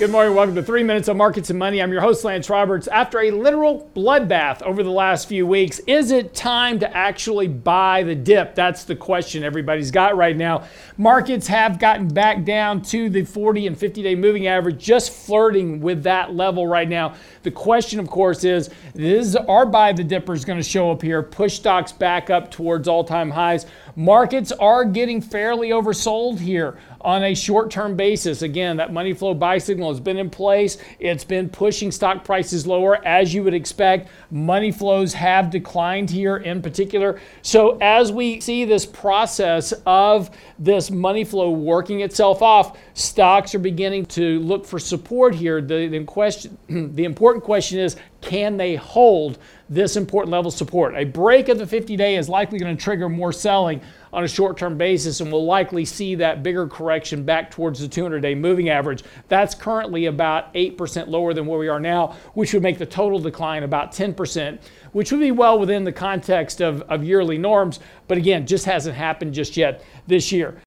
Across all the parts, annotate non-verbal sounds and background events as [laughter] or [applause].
Good morning. Welcome to Three Minutes on Markets and Money. I'm your host, Lance Roberts. After a literal bloodbath over the last few weeks, is it time to actually buy the dip? That's the question everybody's got right now. Markets have gotten back down to the 40 and 50 day moving average, just flirting with that level right now. The question, of course, is is our buy the dippers going to show up here, push stocks back up towards all time highs? Markets are getting fairly oversold here on a short term basis. Again, that money flow buy signal has been in place. It's been pushing stock prices lower as you would expect. Money flows have declined here in particular. So, as we see this process of this money flow working itself off, stocks are beginning to look for support here. The, the question, [clears throat] the important question is can they hold this important level of support? A break of the 50 day is likely going to trigger more selling on a short term basis, and we'll likely see that bigger correction back towards the 200 day moving average. That's currently about 8% lower than where we are now, which would make the total decline about 10%, which would be well within the context of, of yearly norms, but again, just hasn't happened just yet this year.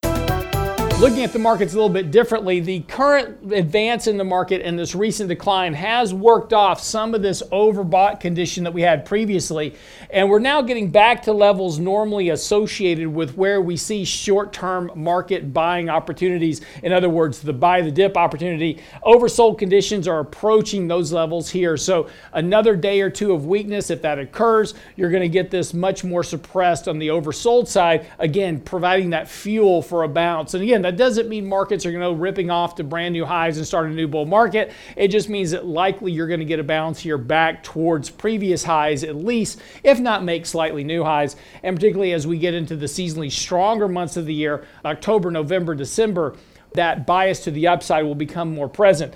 Looking at the markets a little bit differently, the current advance in the market and this recent decline has worked off some of this overbought condition that we had previously. And we're now getting back to levels normally associated with where we see short term market buying opportunities. In other words, the buy the dip opportunity. Oversold conditions are approaching those levels here. So, another day or two of weakness, if that occurs, you're going to get this much more suppressed on the oversold side, again, providing that fuel for a bounce. And again, that doesn't mean markets are going to go ripping off to brand new highs and start a new bull market. It just means that likely you're going to get a bounce here back towards previous highs at least, if not make slightly new highs. And particularly as we get into the seasonally stronger months of the year, October, November, December, that bias to the upside will become more present.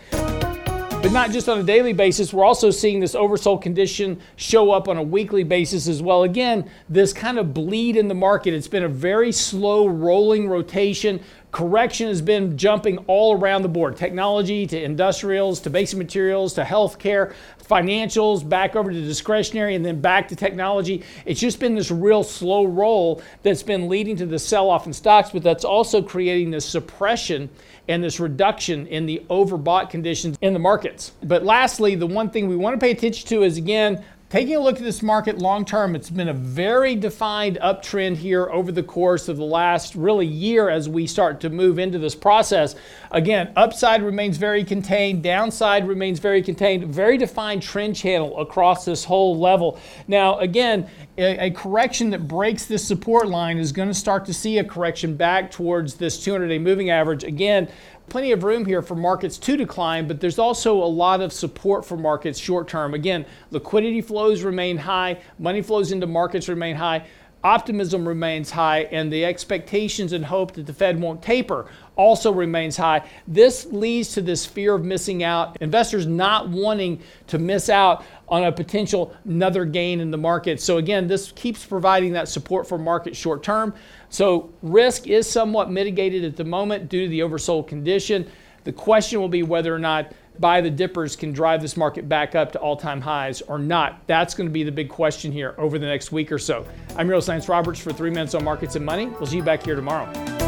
But not just on a daily basis, we're also seeing this oversold condition show up on a weekly basis as well. Again, this kind of bleed in the market. It's been a very slow rolling rotation correction has been jumping all around the board technology to industrials to basic materials to healthcare, financials, back over to discretionary, and then back to technology. It's just been this real slow roll that's been leading to the sell off in stocks, but that's also creating this suppression and this reduction in the overbought conditions in the markets. But lastly, the one thing we want to pay attention to is again, Taking a look at this market long term, it's been a very defined uptrend here over the course of the last really year as we start to move into this process. Again, upside remains very contained, downside remains very contained, very defined trend channel across this whole level. Now, again, a, a correction that breaks this support line is going to start to see a correction back towards this 200 day moving average. Again, plenty of room here for markets to decline, but there's also a lot of support for markets short term. Again, liquidity flows remain high, money flows into markets remain high optimism remains high and the expectations and hope that the Fed won't taper also remains high. This leads to this fear of missing out, investors not wanting to miss out on a potential another gain in the market. So again, this keeps providing that support for market short term. So risk is somewhat mitigated at the moment due to the oversold condition. The question will be whether or not buy the dippers can drive this market back up to all-time highs or not. That's going to be the big question here over the next week or so. I'm Real Science Roberts for 3 Minutes on Markets and Money. We'll see you back here tomorrow.